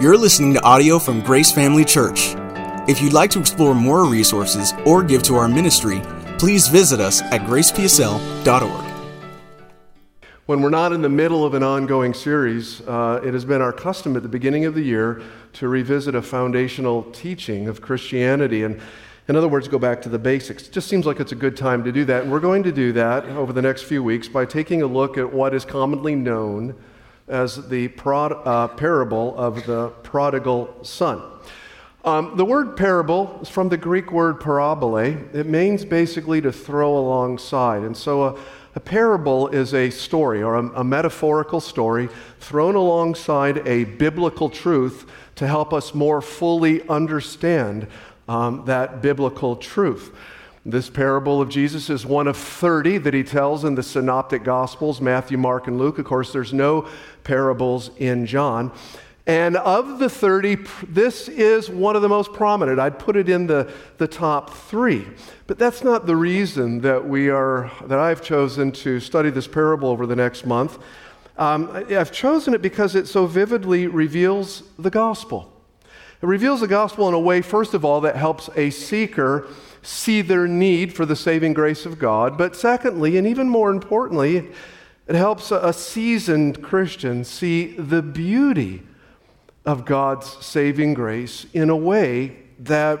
You're listening to audio from Grace Family Church. If you'd like to explore more resources or give to our ministry, please visit us at gracepsl.org. When we're not in the middle of an ongoing series, uh, it has been our custom at the beginning of the year to revisit a foundational teaching of Christianity. And in other words, go back to the basics. It just seems like it's a good time to do that. And we're going to do that over the next few weeks by taking a look at what is commonly known as the prod, uh, parable of the prodigal son. Um, the word parable is from the Greek word parabole. It means basically to throw alongside. And so a, a parable is a story or a, a metaphorical story thrown alongside a biblical truth to help us more fully understand um, that biblical truth. This parable of Jesus is one of 30 that he tells in the synoptic gospels Matthew, Mark, and Luke. Of course, there's no parables in John. And of the 30, this is one of the most prominent. I'd put it in the, the top three. But that's not the reason that we are, that I've chosen to study this parable over the next month. Um, I've chosen it because it so vividly reveals the gospel. It reveals the gospel in a way, first of all, that helps a seeker see their need for the saving grace of God. But secondly, and even more importantly, it helps a seasoned Christian see the beauty of God's saving grace in a way that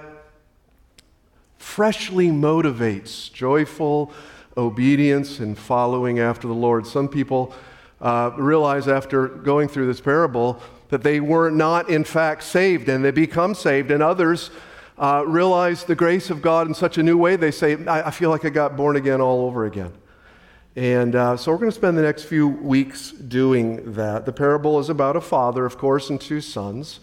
freshly motivates joyful obedience and following after the Lord. Some people uh, realize after going through this parable that they were not, in fact, saved and they become saved, and others uh, realize the grace of God in such a new way, they say, I, I feel like I got born again all over again. And uh, so we're going to spend the next few weeks doing that. The parable is about a father, of course, and two sons.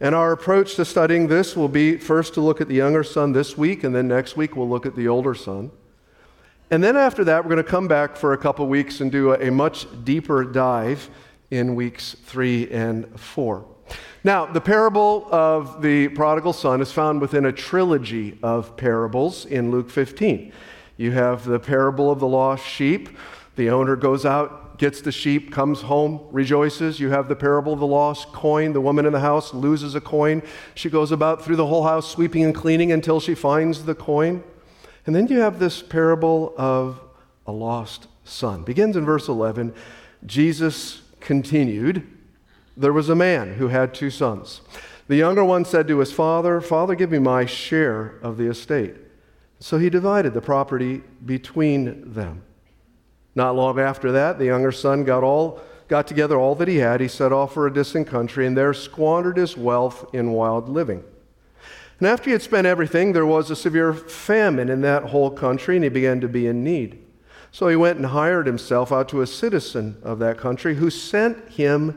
And our approach to studying this will be first to look at the younger son this week, and then next week we'll look at the older son. And then after that, we're going to come back for a couple weeks and do a, a much deeper dive in weeks three and four. Now, the parable of the prodigal son is found within a trilogy of parables in Luke 15. You have the parable of the lost sheep. The owner goes out, gets the sheep, comes home, rejoices. You have the parable of the lost coin. The woman in the house loses a coin. She goes about through the whole house, sweeping and cleaning until she finds the coin. And then you have this parable of a lost son. Begins in verse 11. Jesus continued there was a man who had two sons. The younger one said to his father, Father, give me my share of the estate. So he divided the property between them. Not long after that, the younger son got, all, got together all that he had. He set off for a distant country and there squandered his wealth in wild living. And after he had spent everything, there was a severe famine in that whole country, and he began to be in need. So he went and hired himself out to a citizen of that country who sent him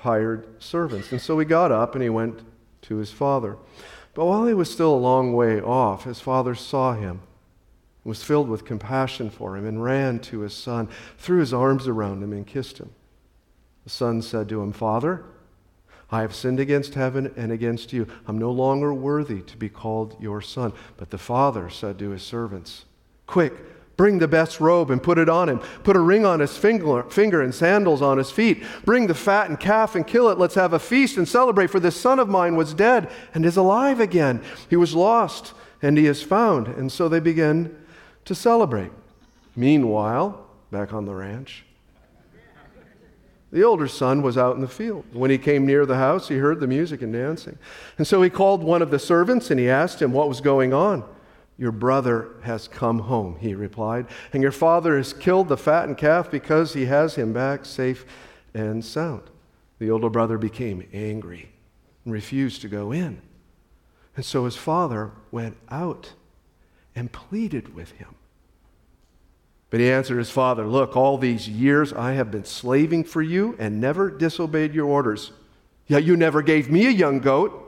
hired servants. And so he got up and he went to his father. But while he was still a long way off, his father saw him, was filled with compassion for him, and ran to his son, threw his arms around him, and kissed him. The son said to him, Father, I have sinned against heaven and against you. I'm no longer worthy to be called your son. But the father said to his servants, Quick, Bring the best robe and put it on him. Put a ring on his finger, finger and sandals on his feet. Bring the fattened calf and kill it. Let's have a feast and celebrate, for this son of mine was dead and is alive again. He was lost and he is found. And so they begin to celebrate. Meanwhile, back on the ranch, the older son was out in the field. When he came near the house, he heard the music and dancing. And so he called one of the servants and he asked him what was going on. Your brother has come home, he replied, and your father has killed the fattened calf because he has him back safe and sound. The older brother became angry and refused to go in. And so his father went out and pleaded with him. But he answered his father, Look, all these years I have been slaving for you and never disobeyed your orders. Yet you never gave me a young goat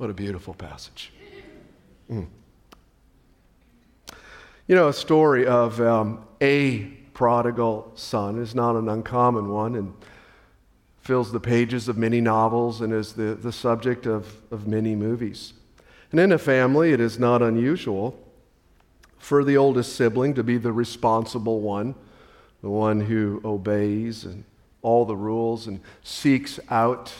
What a beautiful passage. Mm. You know, a story of um, a prodigal son is not an uncommon one and fills the pages of many novels and is the, the subject of, of many movies. And in a family, it is not unusual for the oldest sibling to be the responsible one, the one who obeys and all the rules and seeks out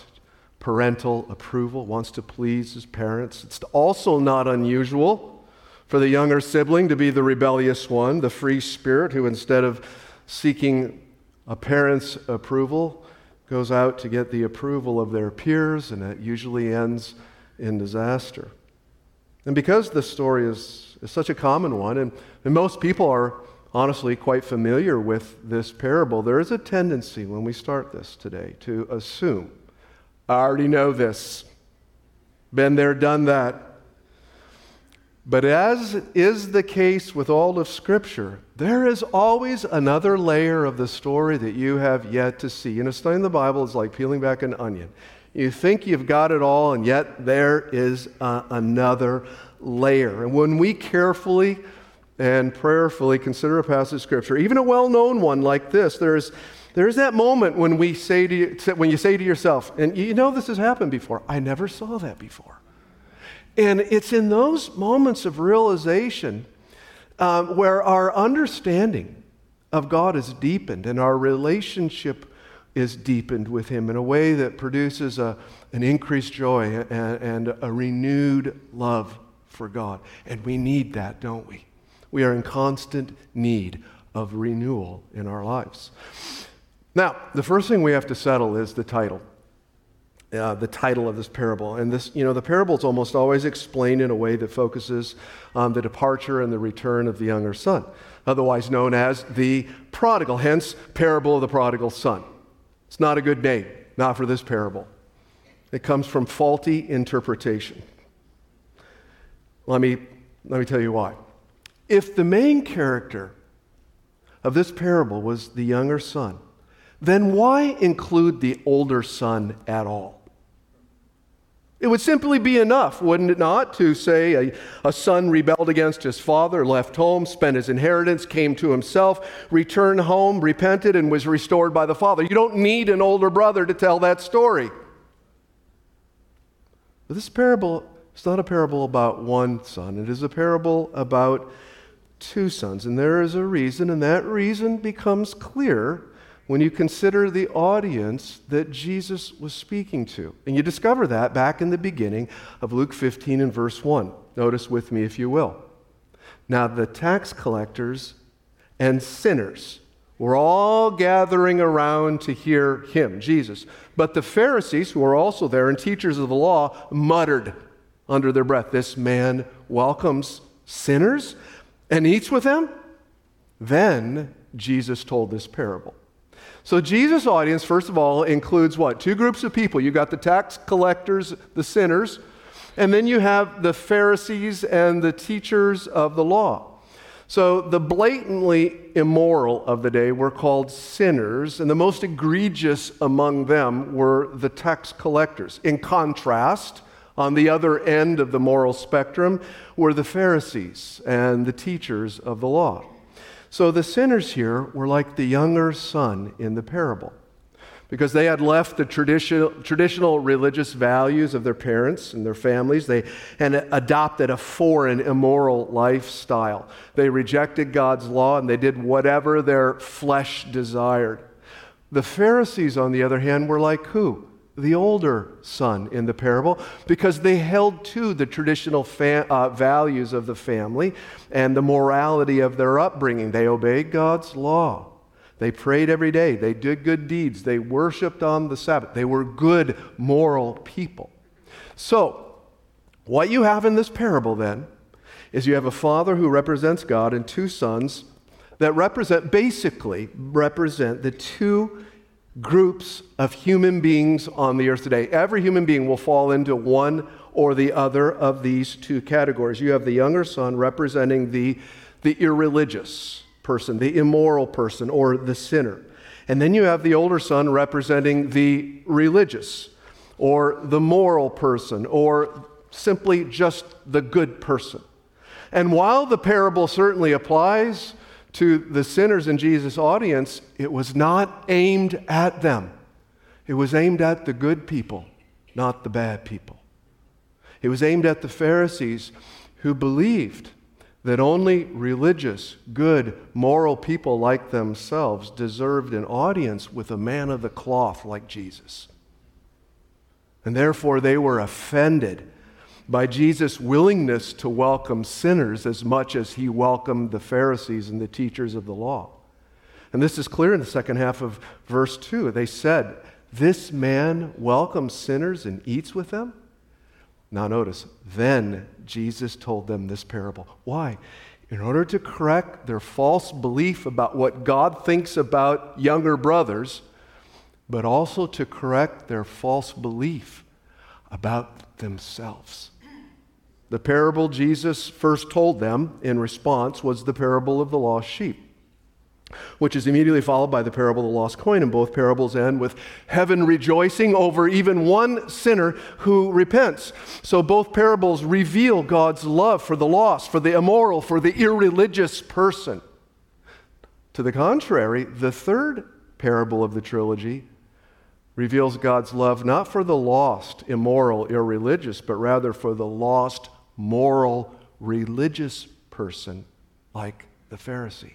parental approval, wants to please his parents. It's also not unusual for the younger sibling to be the rebellious one, the free spirit who, instead of seeking a parent's approval, goes out to get the approval of their peers, and it usually ends in disaster. And because this story is, is such a common one, and, and most people are honestly quite familiar with this parable, there is a tendency when we start this today to assume I already know this. Been there, done that. But as is the case with all of Scripture, there is always another layer of the story that you have yet to see. You know, studying the Bible is like peeling back an onion. You think you've got it all, and yet there is uh, another layer. And when we carefully and prayerfully consider a passage of Scripture, even a well known one like this, there's there's that moment when we say to you, when you say to yourself, and you know this has happened before, I never saw that before. And it's in those moments of realization um, where our understanding of God is deepened and our relationship is deepened with Him in a way that produces a, an increased joy and, and a renewed love for God. And we need that, don't we? We are in constant need of renewal in our lives. Now, the first thing we have to settle is the title. Uh, the title of this parable. And this, you know, the parable is almost always explained in a way that focuses on the departure and the return of the younger son, otherwise known as the prodigal, hence, parable of the prodigal son. It's not a good name, not for this parable. It comes from faulty interpretation. Let me, let me tell you why. If the main character of this parable was the younger son, then why include the older son at all? It would simply be enough, wouldn't it not, to say a, a, son rebelled against his father, left home, spent his inheritance, came to himself, returned home, repented, and was restored by the father. You don't need an older brother to tell that story. But this parable is not a parable about one son, it is a parable about two sons. And there is a reason, and that reason becomes clear when you consider the audience that Jesus was speaking to. And you discover that back in the beginning of Luke 15 and verse 1. Notice with me, if you will. Now, the tax collectors and sinners were all gathering around to hear him, Jesus. But the Pharisees, who were also there and teachers of the law, muttered under their breath, This man welcomes sinners and eats with them? Then Jesus told this parable. So, Jesus' audience, first of all, includes what? Two groups of people. You've got the tax collectors, the sinners, and then you have the Pharisees and the teachers of the law. So, the blatantly immoral of the day were called sinners, and the most egregious among them were the tax collectors. In contrast, on the other end of the moral spectrum were the Pharisees and the teachers of the law. So the sinners here were like the younger son in the parable because they had left the traditional, traditional religious values of their parents and their families. They had adopted a foreign, immoral lifestyle. They rejected God's law and they did whatever their flesh desired. The Pharisees, on the other hand, were like who? The older son in the parable because they held to the traditional uh, values of the family and the morality of their upbringing. They obeyed God's law. They prayed every day. They did good deeds. They worshiped on the Sabbath. They were good, moral people. So, What you have in this parable then is you have a father who represents God and two sons that represent, basically, represent the two groups of human beings on the earth today. Every human being will fall into one or the other of these two categories. You have the younger son representing the, the irreligious person, the immoral person, or the sinner. And then you have the older son representing the religious, or the moral person, or simply just the good person. And while the parable certainly applies to the sinners in Jesus' audience, it was not aimed at them. It was aimed at the good people, not the bad people. It was aimed at the Pharisees who believed that only religious, good, moral people like themselves deserved an audience with a man of the cloth like Jesus. And therefore, they were offended by Jesus' willingness to welcome sinners as much as he welcomed the Pharisees and the teachers of the law. And this is clear in the second half of verse 2. They said, This man welcomes sinners and eats with them? Now, notice, then Jesus told them this parable. Why? In order to correct their false belief about what God thinks about younger brothers, but also to correct their false belief about themselves. The parable Jesus first told them in response was the parable of the lost sheep, which is immediately followed by the parable of the lost coin. And both parables end with heaven rejoicing over even one sinner who repents. So both parables reveal God's love for the lost, for the immoral, for the irreligious person. To the contrary, the third parable of the trilogy reveals God's love not for the lost, immoral, irreligious, but rather for the lost, moral, religious person like the Pharisee.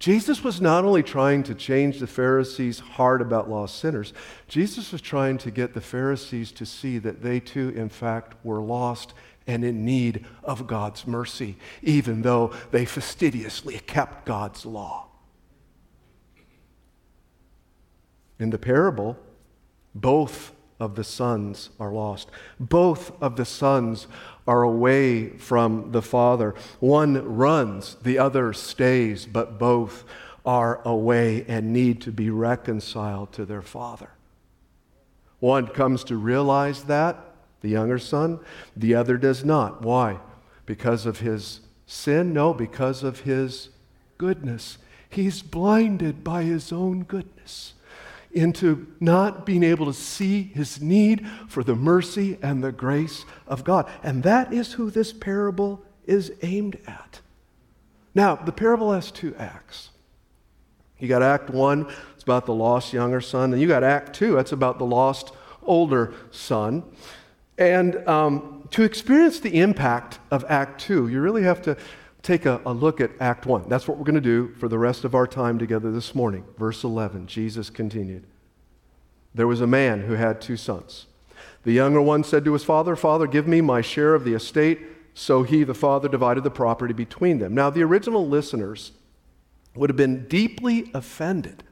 Jesus was not only trying to change the Pharisees' heart about lost sinners, Jesus was trying to get the Pharisees to see that they too, in fact, were lost and in need of God's mercy, even though they fastidiously kept God's law. In the parable, both of the sons are lost. Both of the sons are away from the Father. One runs, the other stays, but both are away and need to be reconciled to their Father. One comes to realize that, the younger son, the other does not. Why? Because of his sin? No, because of his goodness. He's blinded by his own goodness into not being able to see his need for the mercy and the grace of God. And that is who this parable is aimed at. Now, the parable has two acts. You got Act 1, it's about the lost younger son, and you got Act 2, that's about the lost older son. And um, to experience the impact of Act 2, you really have to take a, a, look at Act 1. That's what we're going to do for the rest of our time together this morning. Verse 11, Jesus continued. There was a man who had two sons. The younger one said to his father, Father, give me my share of the estate. So he, the father, divided the property between them. Now, the original listeners would have been deeply offended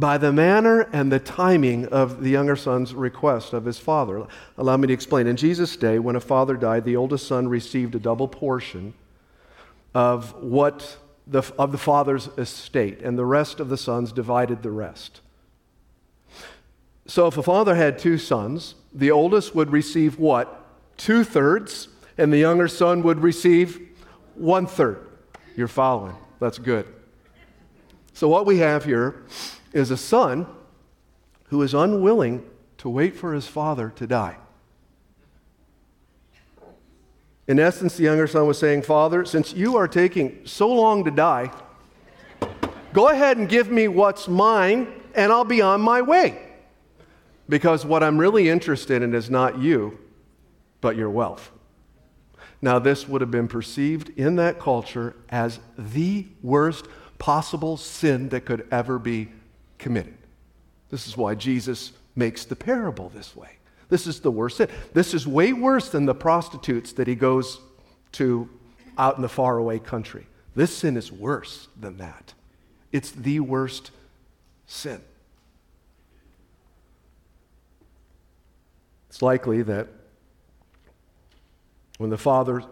by the manner and the timing of the younger son's request of his father. Allow me to explain. In Jesus' day, when a father died, the oldest son received a double portion of what the, of the father's estate, and the rest of the sons divided the rest. So if a father had two sons, the oldest would receive what? Two thirds, and the younger son would receive one third. You're following. That's good. So what we have here is a son who is unwilling to wait for his father to die. In essence, the younger son was saying, Father, since you are taking so long to die, go ahead and give me what's mine, and I'll be on my way. Because what I'm really interested in is not you, but your wealth. Now, this would have been perceived in that culture as the worst possible sin that could ever be committed. This is why Jesus makes the parable this way. This is the worst sin. This is way worse than the prostitutes that he goes to out in the faraway country. This sin is worse than that. It's the worst sin. It's likely that When the father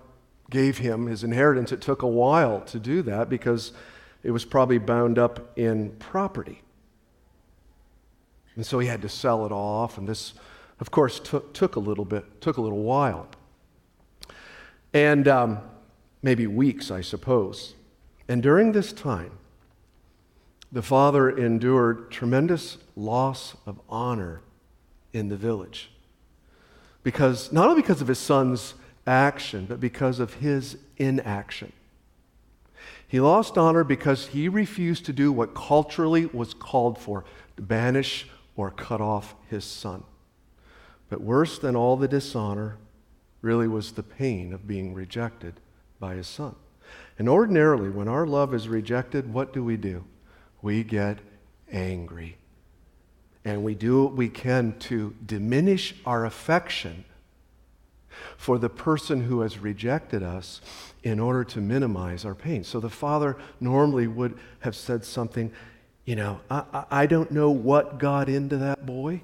gave him his inheritance, it took a while to do that because it was probably bound up in property. And so he had to sell it off, and this, of course, took, took a little bit, took a little while. And um, maybe weeks, I suppose. And during this time, the father endured tremendous loss of honor in the village. Because, not only because of his son's action, but because of his inaction. He lost honor because he refused to do what culturally was called for to banish or cut off his son. But worse than all the dishonor really was the pain of being rejected by his son. And ordinarily, when our love is rejected, what do we do? We get angry. And we do what we can to diminish our affection for the person who has rejected us in order to minimize our pain. So the father normally would have said something, you know, I, I don't know what got into that boy.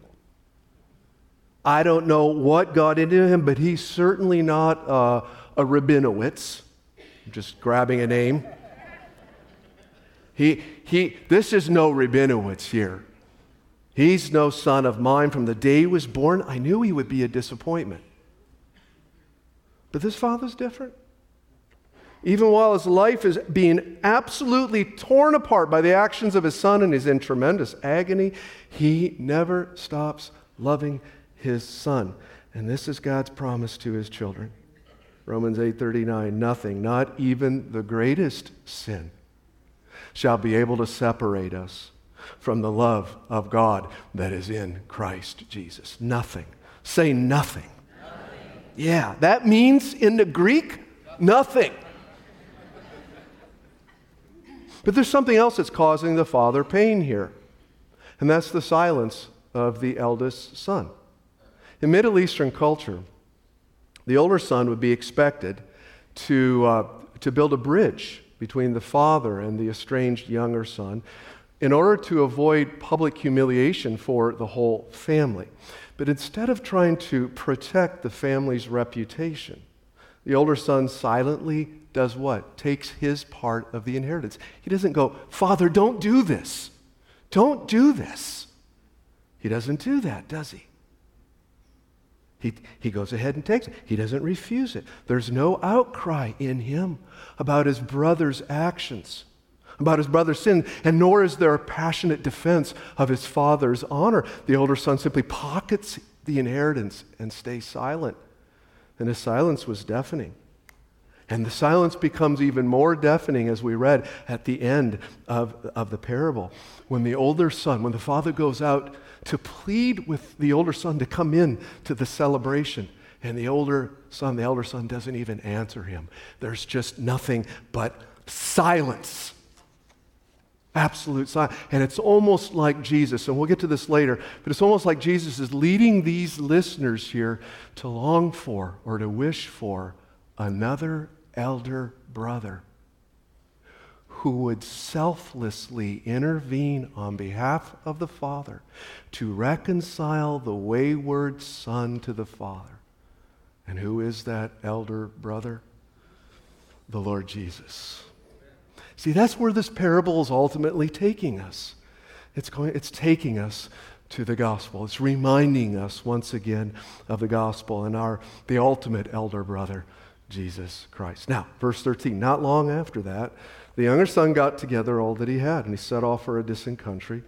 I don't know what got into him, but he's certainly not uh, a Rabinowitz. I'm just grabbing a name. He, he, this is no Rabinowitz here. He's no son of mine. From the day he was born, I knew he would be a disappointment. But this father's different. Even while his life is being absolutely torn apart by the actions of his son and he's in tremendous agony, he never stops loving his son. And this is God's promise to his children. Romans 8:39 nothing not even the greatest sin shall be able to separate us from the love of God that is in Christ Jesus. Nothing. Say nothing. nothing. Yeah, that means in the Greek nothing. But there's something else that's causing the father pain here, and that's the silence of the eldest son. In Middle Eastern culture, the older son would be expected to, uh, to build a bridge between the father and the estranged younger son in order to avoid public humiliation for the whole family. But instead of trying to protect the family's reputation, the older son silently does what? Takes his part of the inheritance. He doesn't go, Father, don't do this. Don't do this. He doesn't do that, does he? He, he goes ahead and takes it. He doesn't refuse it. There's no outcry in him about his brother's actions, about his brother's sin, and nor is there a passionate defense of his father's honor. The older son simply pockets the inheritance and stays silent. And his silence was deafening. And the silence becomes even more deafening as we read at the end of, of the parable. When the older son, when the father goes out to plead with the older son to come in to the celebration. And the older son, the elder son, doesn't even answer him. There's just nothing but silence. Absolute silence. And it's almost like Jesus, and we'll get to this later, but it's almost like Jesus is leading these listeners here to long for or to wish for another elder brother who would selflessly intervene on behalf of the Father to reconcile the wayward Son to the Father. And who is that elder brother? The Lord Jesus. See, that's where this parable is ultimately taking us. It's, going, it's taking us to the gospel. It's reminding us once again of the gospel and our the ultimate elder brother, Jesus Christ. Now, verse 13, not long after that, the younger son got together all that he had, and he set off for a distant country.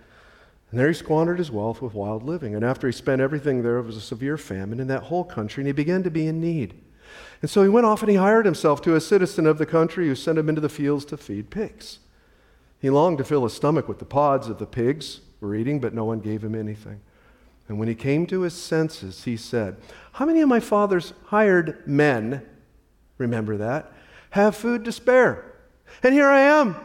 And there he squandered his wealth with wild living. And after he spent everything there, was a severe famine in that whole country, and he began to be in need. And so he went off and he hired himself to a citizen of the country who sent him into the fields to feed pigs. He longed to fill his stomach with the pods of the pigs were eating, but no one gave him anything. And when he came to his senses, he said, How many of my father's hired men, remember that, have food to spare? And here I am.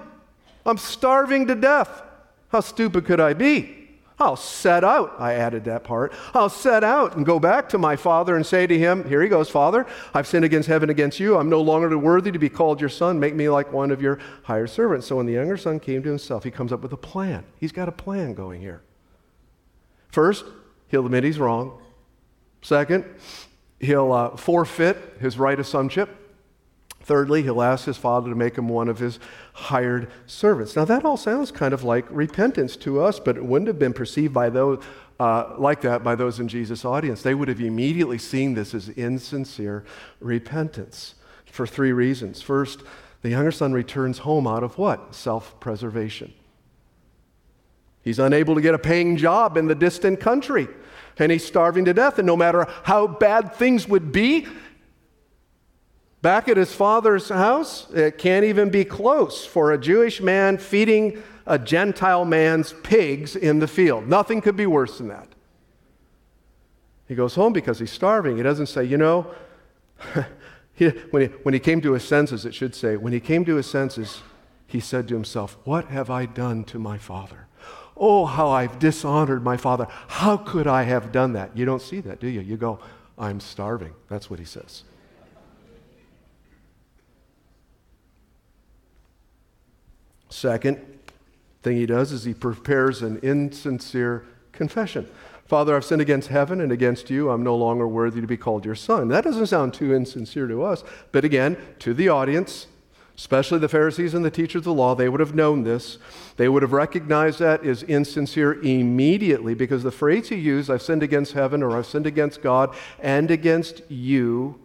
I'm starving to death. How stupid could I be? I'll set out. I added that part. I'll set out and go back to my father and say to him, Here he goes, Father, I've sinned against heaven, against you. I'm no longer worthy to be called your son. Make me like one of your hired servants. So when the younger son came to himself, he comes up with a plan. He's got a plan going here. First, he'll admit he's wrong. Second, He'll uh, forfeit his right of sonship. Thirdly, he'll ask his father to make him one of his hired servants. Now, that all sounds kind of like repentance to us, but it wouldn't have been perceived by those, uh, like that by those in Jesus' audience. They would have immediately seen this as insincere repentance for three reasons. First, the younger son returns home out of what? Self preservation. He's unable to get a paying job in the distant country, and he's starving to death. And no matter how bad things would be, back at his father's house, it can't even be close for a Jewish man feeding a Gentile man's pigs in the field. Nothing could be worse than that. He goes home because he's starving. He doesn't say, you know, he, when, he, when he came to his senses, it should say, when he came to his senses, he said to himself, What have I done to my father? Oh, how I've dishonored my father. How could I have done that? You don't see that, do you? You go, I'm starving. That's what he says. Second thing he does is he prepares an insincere confession. Father, I've sinned against heaven and against you. I'm no longer worthy to be called your son. That doesn't sound too insincere to us. But again, to the audience, especially the Pharisees and the teachers of the law, they would have known this. They would have recognized that as insincere immediately because the phrase he used, I've sinned against heaven or I've sinned against God and against you,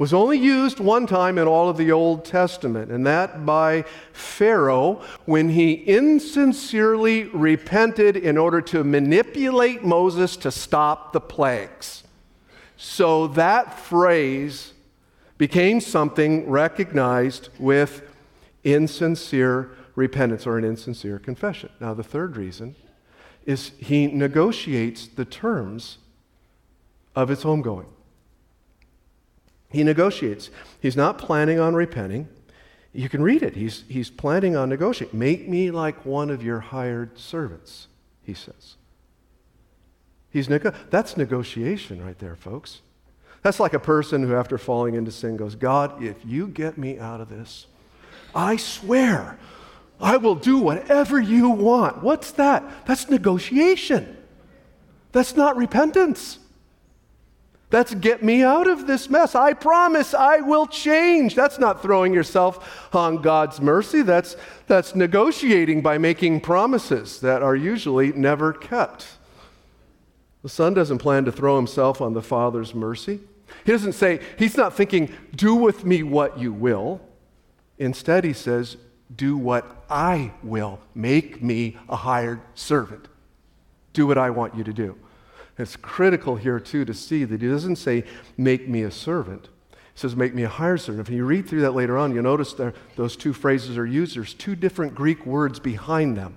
was only used one time in all of the Old Testament, and that by Pharaoh when he insincerely repented in order to manipulate Moses to stop the plagues. So that phrase became something recognized with insincere repentance or an insincere confession. Now, the third reason is he negotiates the terms of his homegoing. He negotiates. He's not planning on repenting. You can read it. He's, he's planning on negotiating. Make me like one of your hired servants, he says. He's nego- that's negotiation right there, folks. That's like a person who, after falling into sin, goes, God, if you get me out of this, I swear I will do whatever you want. What's that? That's negotiation. That's not repentance. That's get me out of this mess. I promise I will change. That's not throwing yourself on God's mercy. That's, that's negotiating by making promises that are usually never kept. The son doesn't plan to throw himself on the father's mercy. He doesn't say, he's not thinking, do with me what you will. Instead, he says, do what I will. Make me a hired servant. Do what I want you to do. It's critical here, too, to see that he doesn't say, make me a servant. He says, make me a hired servant. If you read through that later on, you'll notice there, those two phrases are used. There's two different Greek words behind them.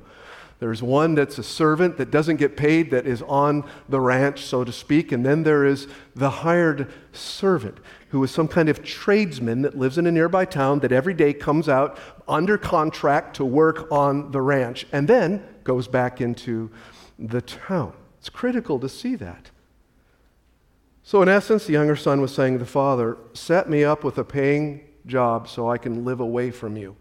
There's one that's a servant that doesn't get paid, that is on the ranch, so to speak. And then there is the hired servant, who is some kind of tradesman that lives in a nearby town that every day comes out under contract to work on the ranch and then goes back into the town. It's critical to see that. So, in essence, the younger son was saying to the father, Set me up with a paying job so I can live away from you.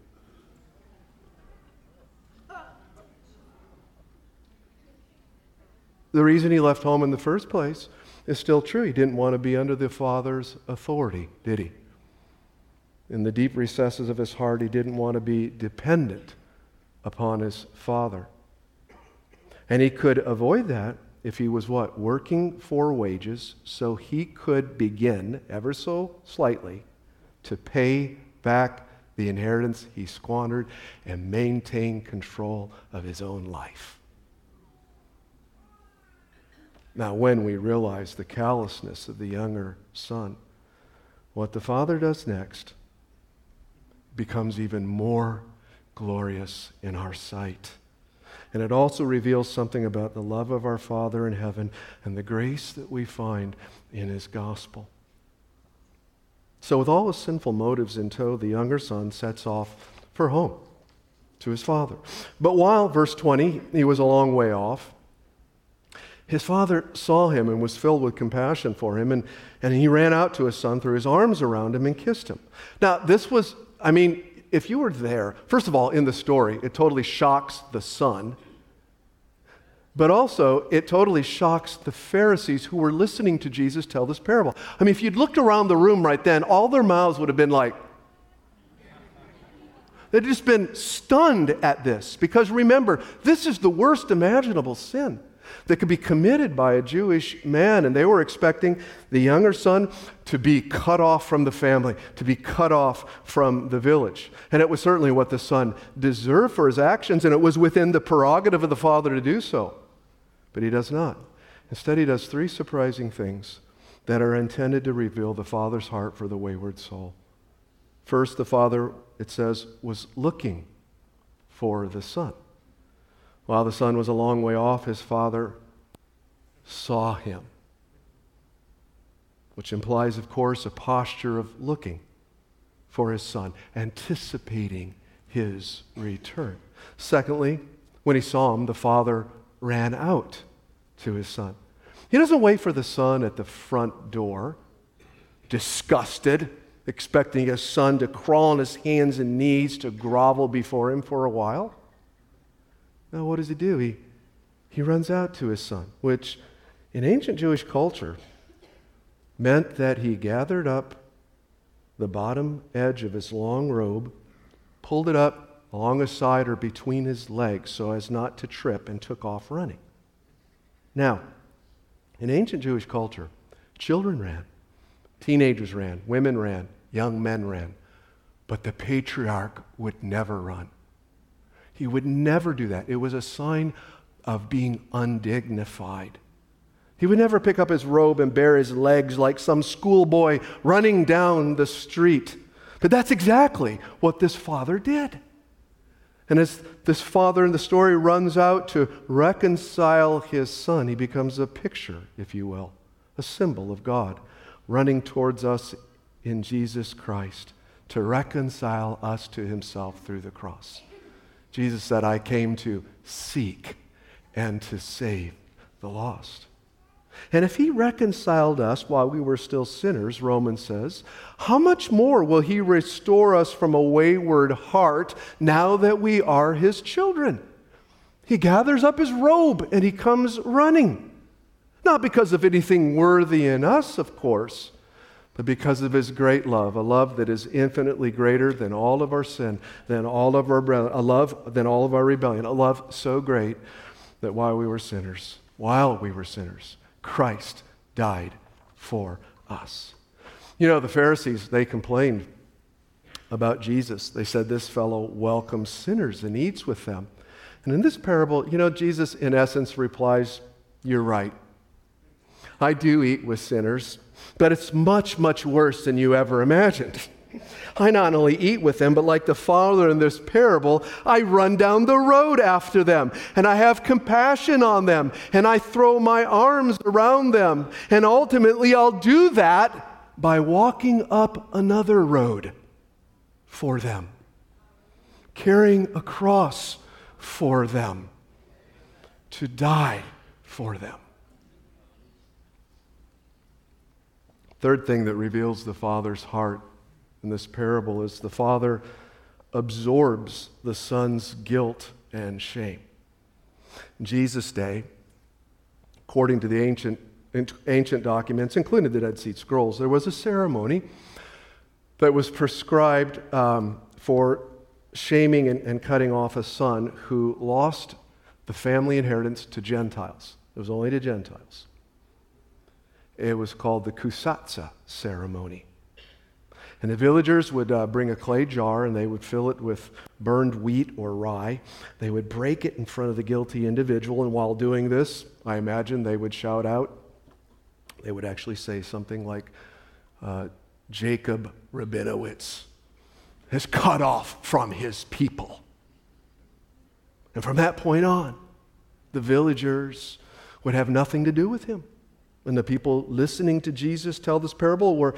The reason he left home in the first place is still true. He didn't want to be under the father's authority, did he? In the deep recesses of his heart, he didn't want to be dependent upon his father. And he could avoid that if he was what? Working for wages so he could begin, ever so slightly, to pay back the inheritance he squandered and maintain control of his own life. Now, when we realize the callousness of the younger son, what the father does next becomes even more glorious in our sight. And it also reveals something about the love of our Father in heaven and the grace that we find in his gospel. So, with all his sinful motives in tow, the younger son sets off for home to his father. But while, verse 20, he was a long way off, his father saw him and was filled with compassion for him, and, and he ran out to his son, threw his arms around him, and kissed him. Now, this was, I mean, if you were there, first of all, in the story, it totally shocks the son But also, it totally shocks the Pharisees who were listening to Jesus tell this parable. I mean, if you'd looked around the room right then, all their mouths would have been like, they'd just been stunned at this. Because remember, this is the worst imaginable sin that could be committed by a Jewish man. And they were expecting the younger son to be cut off from the family, to be cut off from the village. And it was certainly what the son deserved for his actions, and it was within the prerogative of the father to do so. But he does not. Instead, he does three surprising things that are intended to reveal the father's heart for the wayward soul. First, the father, it says, was looking for the son. While the son was a long way off, his father saw him, which implies, of course, a posture of looking for his son, anticipating his return. Secondly, when he saw him, the father ran out to his son. He doesn't wait for the son at the front door, disgusted, expecting his son to crawl on his hands and knees to grovel before him for a while. Now, what does he do? He, he runs out to his son, which in ancient Jewish culture meant that he gathered up the bottom edge of his long robe, pulled it up along his side or between his legs so as not to trip, and took off running. Now, in ancient Jewish culture, children ran, teenagers ran, women ran, young men ran, but the patriarch would never run. He would never do that. It was a sign of being undignified. He would never pick up his robe and bare his legs like some schoolboy running down the street. But that's exactly what this father did. And as this father in the story runs out to reconcile his son, he becomes a picture, if you will, a symbol of God running towards us in Jesus Christ to reconcile us to himself through the cross. Jesus said, I came to seek and to save the lost. And if he reconciled us while we were still sinners, Romans says, how much more will he restore us from a wayward heart now that we are his children? He gathers up his robe and he comes running. Not because of anything worthy in us, of course, but because of his great love, a love that is infinitely greater than all of our sin, than all of our a love than all of our rebellion, a love so great that while we were sinners, while we were sinners, Christ died for us. You know, the Pharisees, they complained about Jesus. They said this fellow welcomes sinners and eats with them. And in this parable, you know, Jesus in essence replies, You're right. I do eat with sinners but it's much, much worse than you ever imagined. I not only eat with them, but like the father in this parable, I run down the road after them, and I have compassion on them, and I throw my arms around them. And ultimately, I'll do that by walking up another road for them, carrying a cross for them, to die for them. Third thing that reveals the Father's heart in this parable is the Father absorbs the Son's guilt and shame. In Jesus' day, according to the ancient, ancient documents, including the Dead Sea Scrolls, there was a ceremony that was prescribed um, for shaming and, and cutting off a son who lost the family inheritance to Gentiles. It was only to Gentiles. It was called the Kusatsa ceremony. And the villagers would uh, bring a clay jar and they would fill it with burned wheat or rye. They would break it in front of the guilty individual, and while doing this, I imagine they would shout out, they would actually say something like, uh, Jacob Rabinowitz is cut off from his people. And from that point on, the villagers would have nothing to do with him. And the people listening to Jesus tell this parable were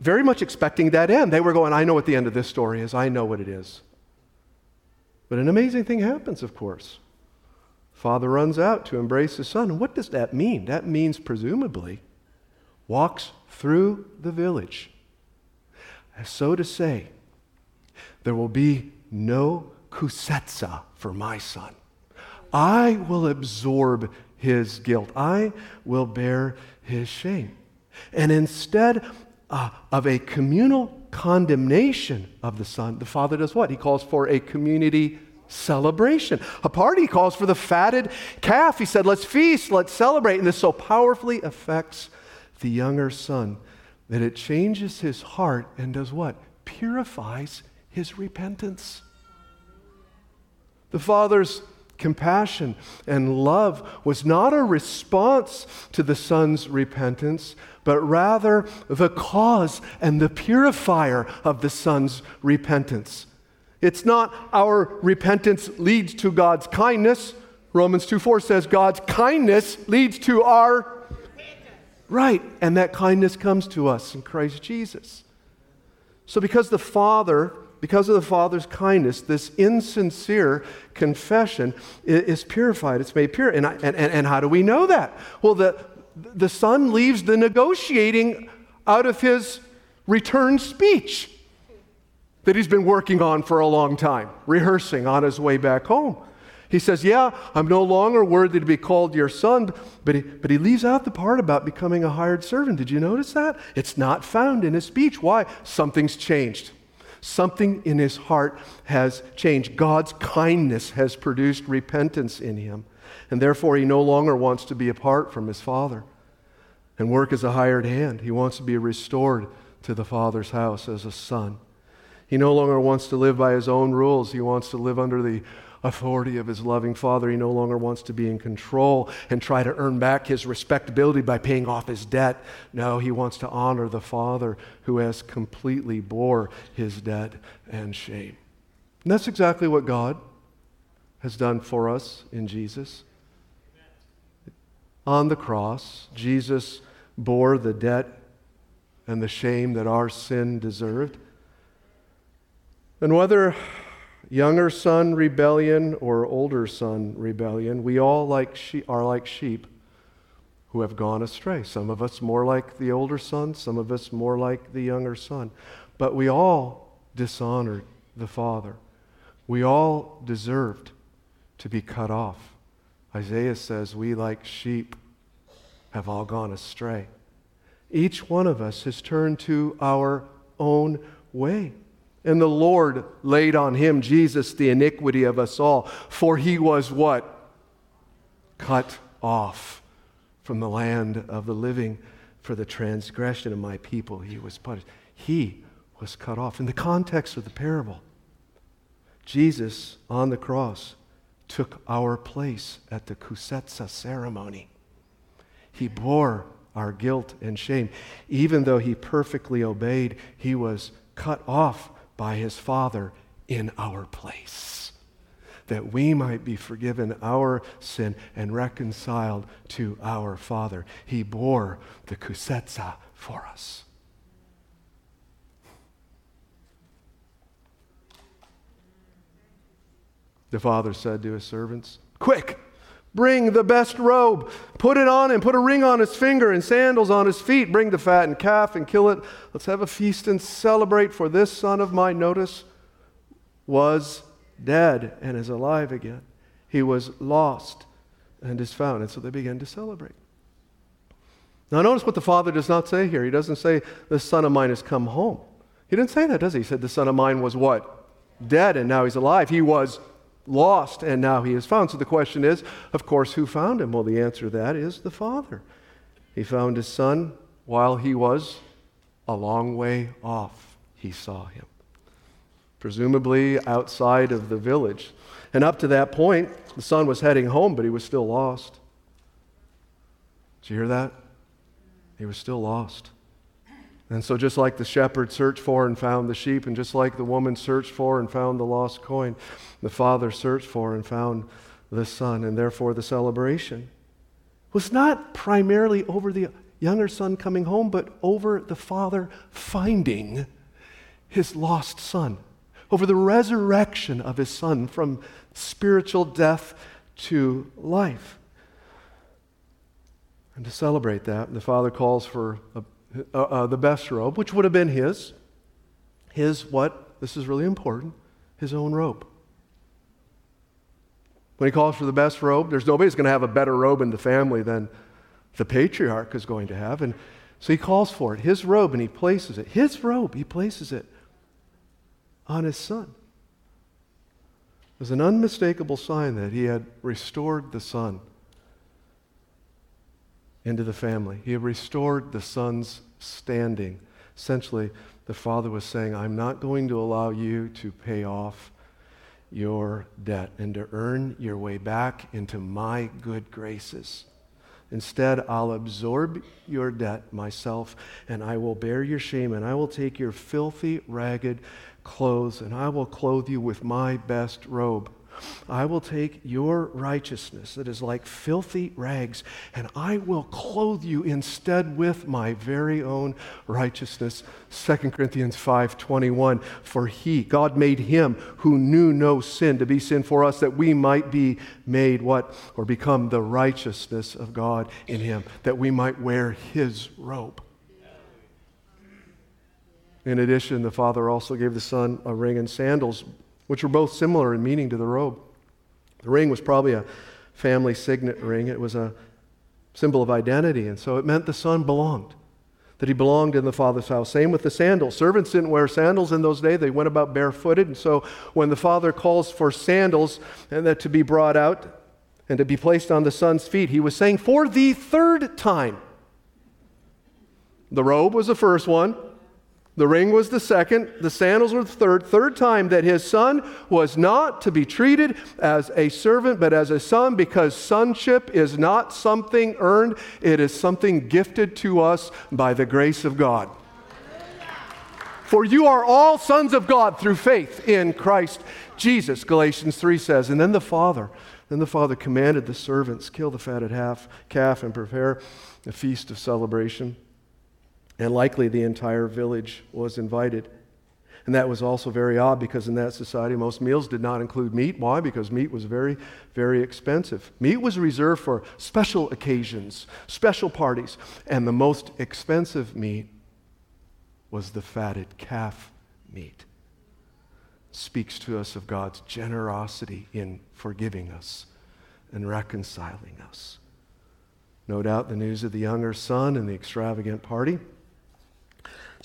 very much expecting that end. They were going, I know what the end of this story is. I know what it is. But an amazing thing happens, of course. Father runs out to embrace his son. What does that mean? That means, presumably, walks through the village. As so to say, there will be no kusetsa for my son. I will absorb his guilt, I will bear his shame. And instead uh, of a communal condemnation of the Son, the Father does what? He calls for a community celebration. A party he calls for the fatted calf. He said, Let's feast, let's celebrate. And this so powerfully affects the younger son that it changes his heart and does what? Purifies his repentance. The Father's compassion and love was not a response to the Son's repentance, but rather the cause and the purifier of the Son's repentance. It's not our repentance leads to God's kindness. Romans 2 4 says God's kindness leads to our Right, and that kindness comes to us in Christ Jesus. So, because the Father because of the Father's kindness, this insincere confession is purified. It's made pure. And, and, and how do we know that? Well, the, the Son leaves the negotiating out of his return speech that he's been working on for a long time, rehearsing on his way back home. He says, Yeah, I'm no longer worthy to be called your son, but he, but he leaves out the part about becoming a hired servant. Did you notice that? It's not found in his speech. Why? Something's changed. Something in his heart has changed. God's kindness has produced repentance in him. And therefore, he no longer wants to be apart from his father and work as a hired hand. He wants to be restored to the father's house as a son. He no longer wants to live by his own rules. He wants to live under the authority of his loving father. He no longer wants to be in control and try to earn back his respectability by paying off his debt. No, he wants to honor the father who has completely bore his debt and shame. And that's exactly what God has done for us in Jesus. On the cross, Jesus bore the debt and the shame that our sin deserved. And whether younger son rebellion or older son rebellion, we all like are like sheep who have gone astray. Some of us more like the older son, some of us more like the younger son. But we all dishonored the Father. We all deserved to be cut off. Isaiah says, We like sheep have all gone astray. Each one of us has turned to our own way. And the Lord laid on him, Jesus, the iniquity of us all. For he was what? Cut off from the land of the living. For the transgression of my people, he was punished. He was cut off. In the context of the parable, Jesus on the cross took our place at the Kusetsa ceremony. He bore our guilt and shame. Even though he perfectly obeyed, he was cut off by his Father in our place, that we might be forgiven our sin and reconciled to our Father. He bore the kusetsa for us. The father said to his servants, Quick, bring the best robe, put it on him, put a ring on his finger and sandals on his feet. Bring the fattened calf and kill it. Let's have a feast and celebrate, for this son of mine, notice, was dead and is alive again. He was lost and is found. And so they began to celebrate. Now, notice what the father does not say here. He doesn't say, This son of mine has come home. He didn't say that, does he? He said, The son of mine was what? Dead and now he's alive. He was lost and now he is found. So the question is, of course, who found him? Well, the answer to that is the Father. He found his son while he was a long way off. He saw him, presumably outside of the village. And up to that point, the son was heading home, but he was still lost. Did you hear that? He was still lost. And so, just like the shepherd searched for and found the sheep, and just like the woman searched for and found the lost coin, the father searched for and found the son, and therefore the celebration was not primarily over the younger son coming home, but over the father finding his lost son, over the resurrection of his son from spiritual death to life. And to celebrate that, the father calls for a uh, uh, the best robe, which would have been his. His what? This is really important. His own robe. When he calls for the best robe, there's nobody who's going to have a better robe in the family than the patriarch is going to have. And so he calls for it, his robe, and he places it. His robe, he places it on his son. It was an unmistakable sign that he had restored the son into the family. He had restored the son's standing. Essentially, the father was saying, I'm not going to allow you to pay off your debt and to earn your way back into my good graces. Instead, I'll absorb your debt myself, and I will bear your shame, and I will take your filthy, ragged clothes, and I will clothe you with my best robe. I will take your righteousness that is like filthy rags, and I will clothe you instead with my very own righteousness. 2 Corinthians 5:21 For he God made him who knew no sin to be sin for us that we might be made what or become the righteousness of God in him that we might wear his robe. In addition, the Father also gave the Son a ring and sandals which were both similar in meaning to the robe. The ring was probably a family signet ring, it was a symbol of identity, and so it meant the son belonged. That he belonged in the father's house. Same with the sandals. Servants didn't wear sandals in those days. They went about barefooted. And so when the father calls for sandals and that to be brought out and to be placed on the son's feet, he was saying, For the third time. The robe was the first one. The ring was the second, the sandals were the third. Third time that his son was not to be treated as a servant, but as a son, because sonship is not something earned, it is something gifted to us by the grace of God. For you are all sons of God through faith in Christ Jesus, Galatians 3 says. And then the Father, then the Father commanded the servants, kill the fatted half calf and prepare a feast of celebration and likely the entire village was invited. And that was also very odd because in that society, most meals did not include meat. Why? Because meat was very, very expensive. Meat was reserved for special occasions, special parties. And the most expensive meat was the fatted calf meat. Speaks to us of God's generosity in forgiving us and reconciling us. No doubt the news of the younger son and the extravagant party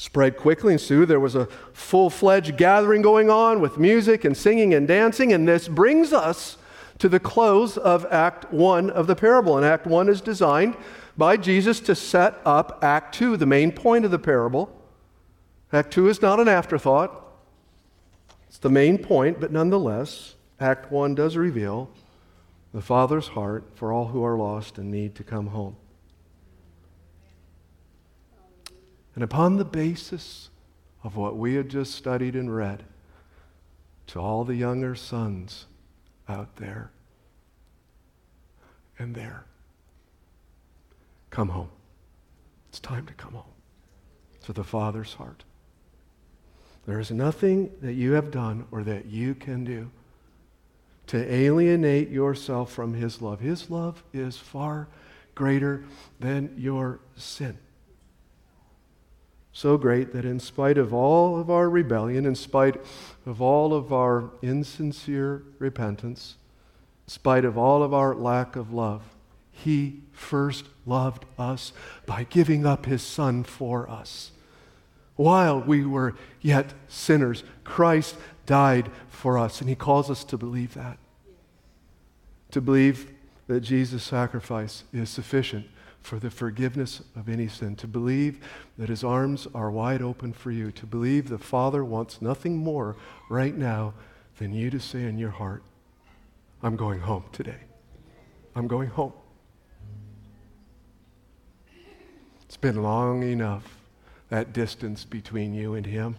spread quickly, and soon there was a full fledged gathering going on with music and singing and dancing. And this brings us to the close of Act 1 of the parable. And Act 1 is designed by Jesus to set up Act 2, the main point of the parable. Act 2 is not an afterthought, it's the main point, but nonetheless, Act 1 does reveal the Father's heart for all who are lost and need to come home. And upon the basis of what we had just studied and read, to all the younger sons out there and there, come home. It's time to come home to the Father's heart. There is nothing that you have done or that you can do to alienate yourself from His love. His love is far greater than your sin so great that in spite of all of our rebellion, in spite of all of our insincere repentance, in spite of all of our lack of love, He first loved us by giving up His Son for us. While we were yet sinners, Christ died for us, and He calls us to believe that. To believe that Jesus' sacrifice is sufficient for the forgiveness of any sin, to believe that his arms are wide open for you, to believe the Father wants nothing more right now than you to say in your heart, I'm going home today. I'm going home. It's been long enough, that distance between you and him.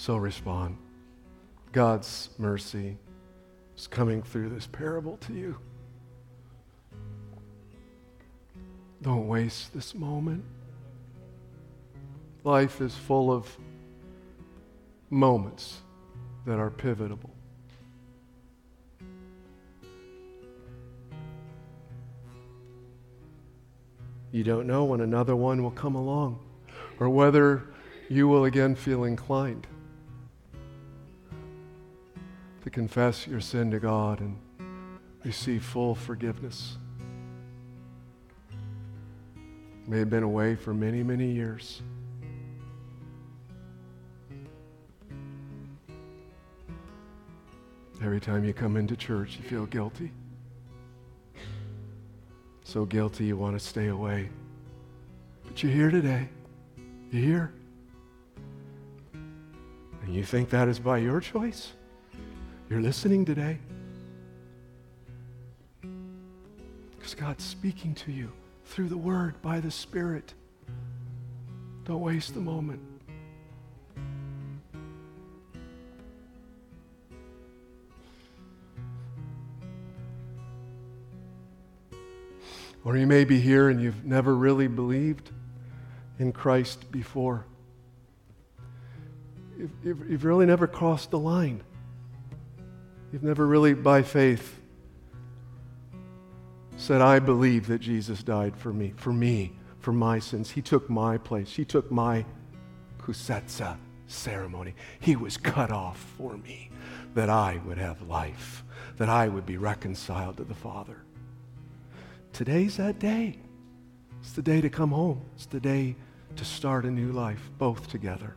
So respond. God's mercy is coming through this parable to you. Don't waste this moment. Life is full of moments that are pivotal. You don't know when another one will come along or whether you will again feel inclined confess your sin to God and receive full forgiveness. May have been away for many, many years. Every time you come into church, you feel guilty. So guilty you want to stay away. But you're here today. You're here. And you think that is by your choice? You're listening today. Because God's speaking to you through the Word, by the Spirit. Don't waste the moment. Or you may be here and you've never really believed in Christ before. You've, you've really never crossed the line. You've never really, by faith, said, I believe that Jesus died for me, for me, for my sins. He took my place. He took my kusetsa ceremony. He was cut off for me that I would have life, that I would be reconciled to the Father. Today's that day. It's the day to come home. It's the day to start a new life, both together.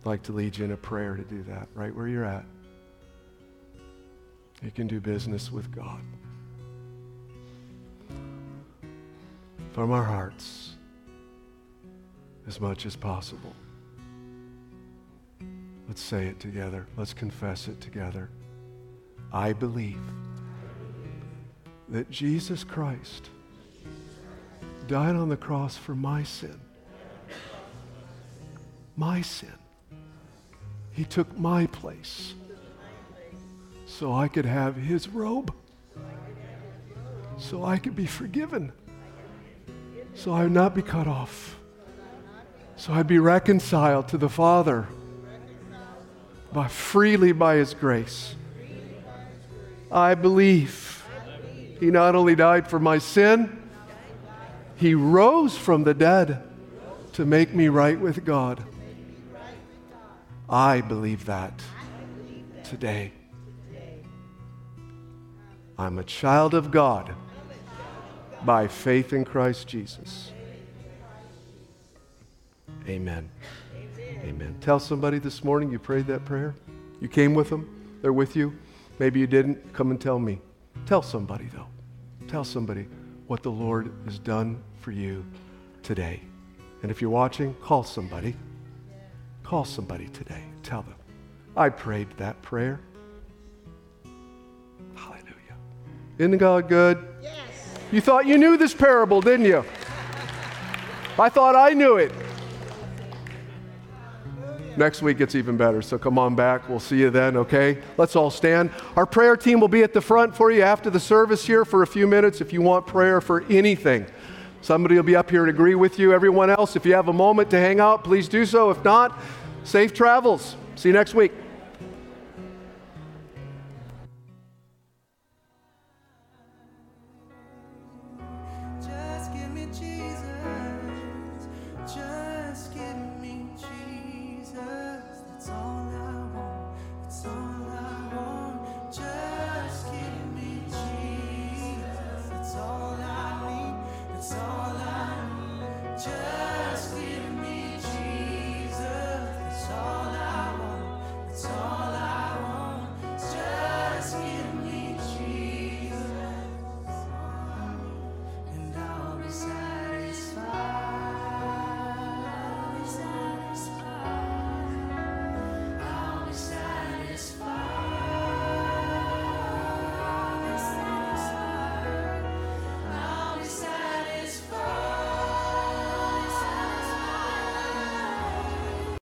I'd like to lead you in a prayer to do that right where you're at. You can do business with God. From our hearts, as much as possible. Let's say it together. Let's confess it together. I believe that Jesus Christ died on the cross for my sin. My sin. He took my place so I could have his robe, so I could be forgiven, so I would not be cut off, so I'd be reconciled to the Father by freely by his grace. I believe he not only died for my sin, he rose from the dead to make me right with God. I believe that today. I'm a child of God by faith in Christ Jesus. Amen. Amen. Tell somebody this morning you prayed that prayer. You came with them, they're with you. Maybe you didn't. Come and tell me. Tell somebody, though. Tell somebody what the Lord has done for you today. And if you're watching, call somebody. Call somebody today. Tell them. I prayed that prayer. Hallelujah. Isn't God good? Yes. You thought you knew this parable, didn't you? I thought I knew it. Next week it's even better. So come on back. We'll see you then, okay? Let's all stand. Our prayer team will be at the front for you after the service here for a few minutes if you want prayer for anything. Somebody will be up here and agree with you. Everyone else, if you have a moment to hang out, please do so. If not, safe travels. See you next week.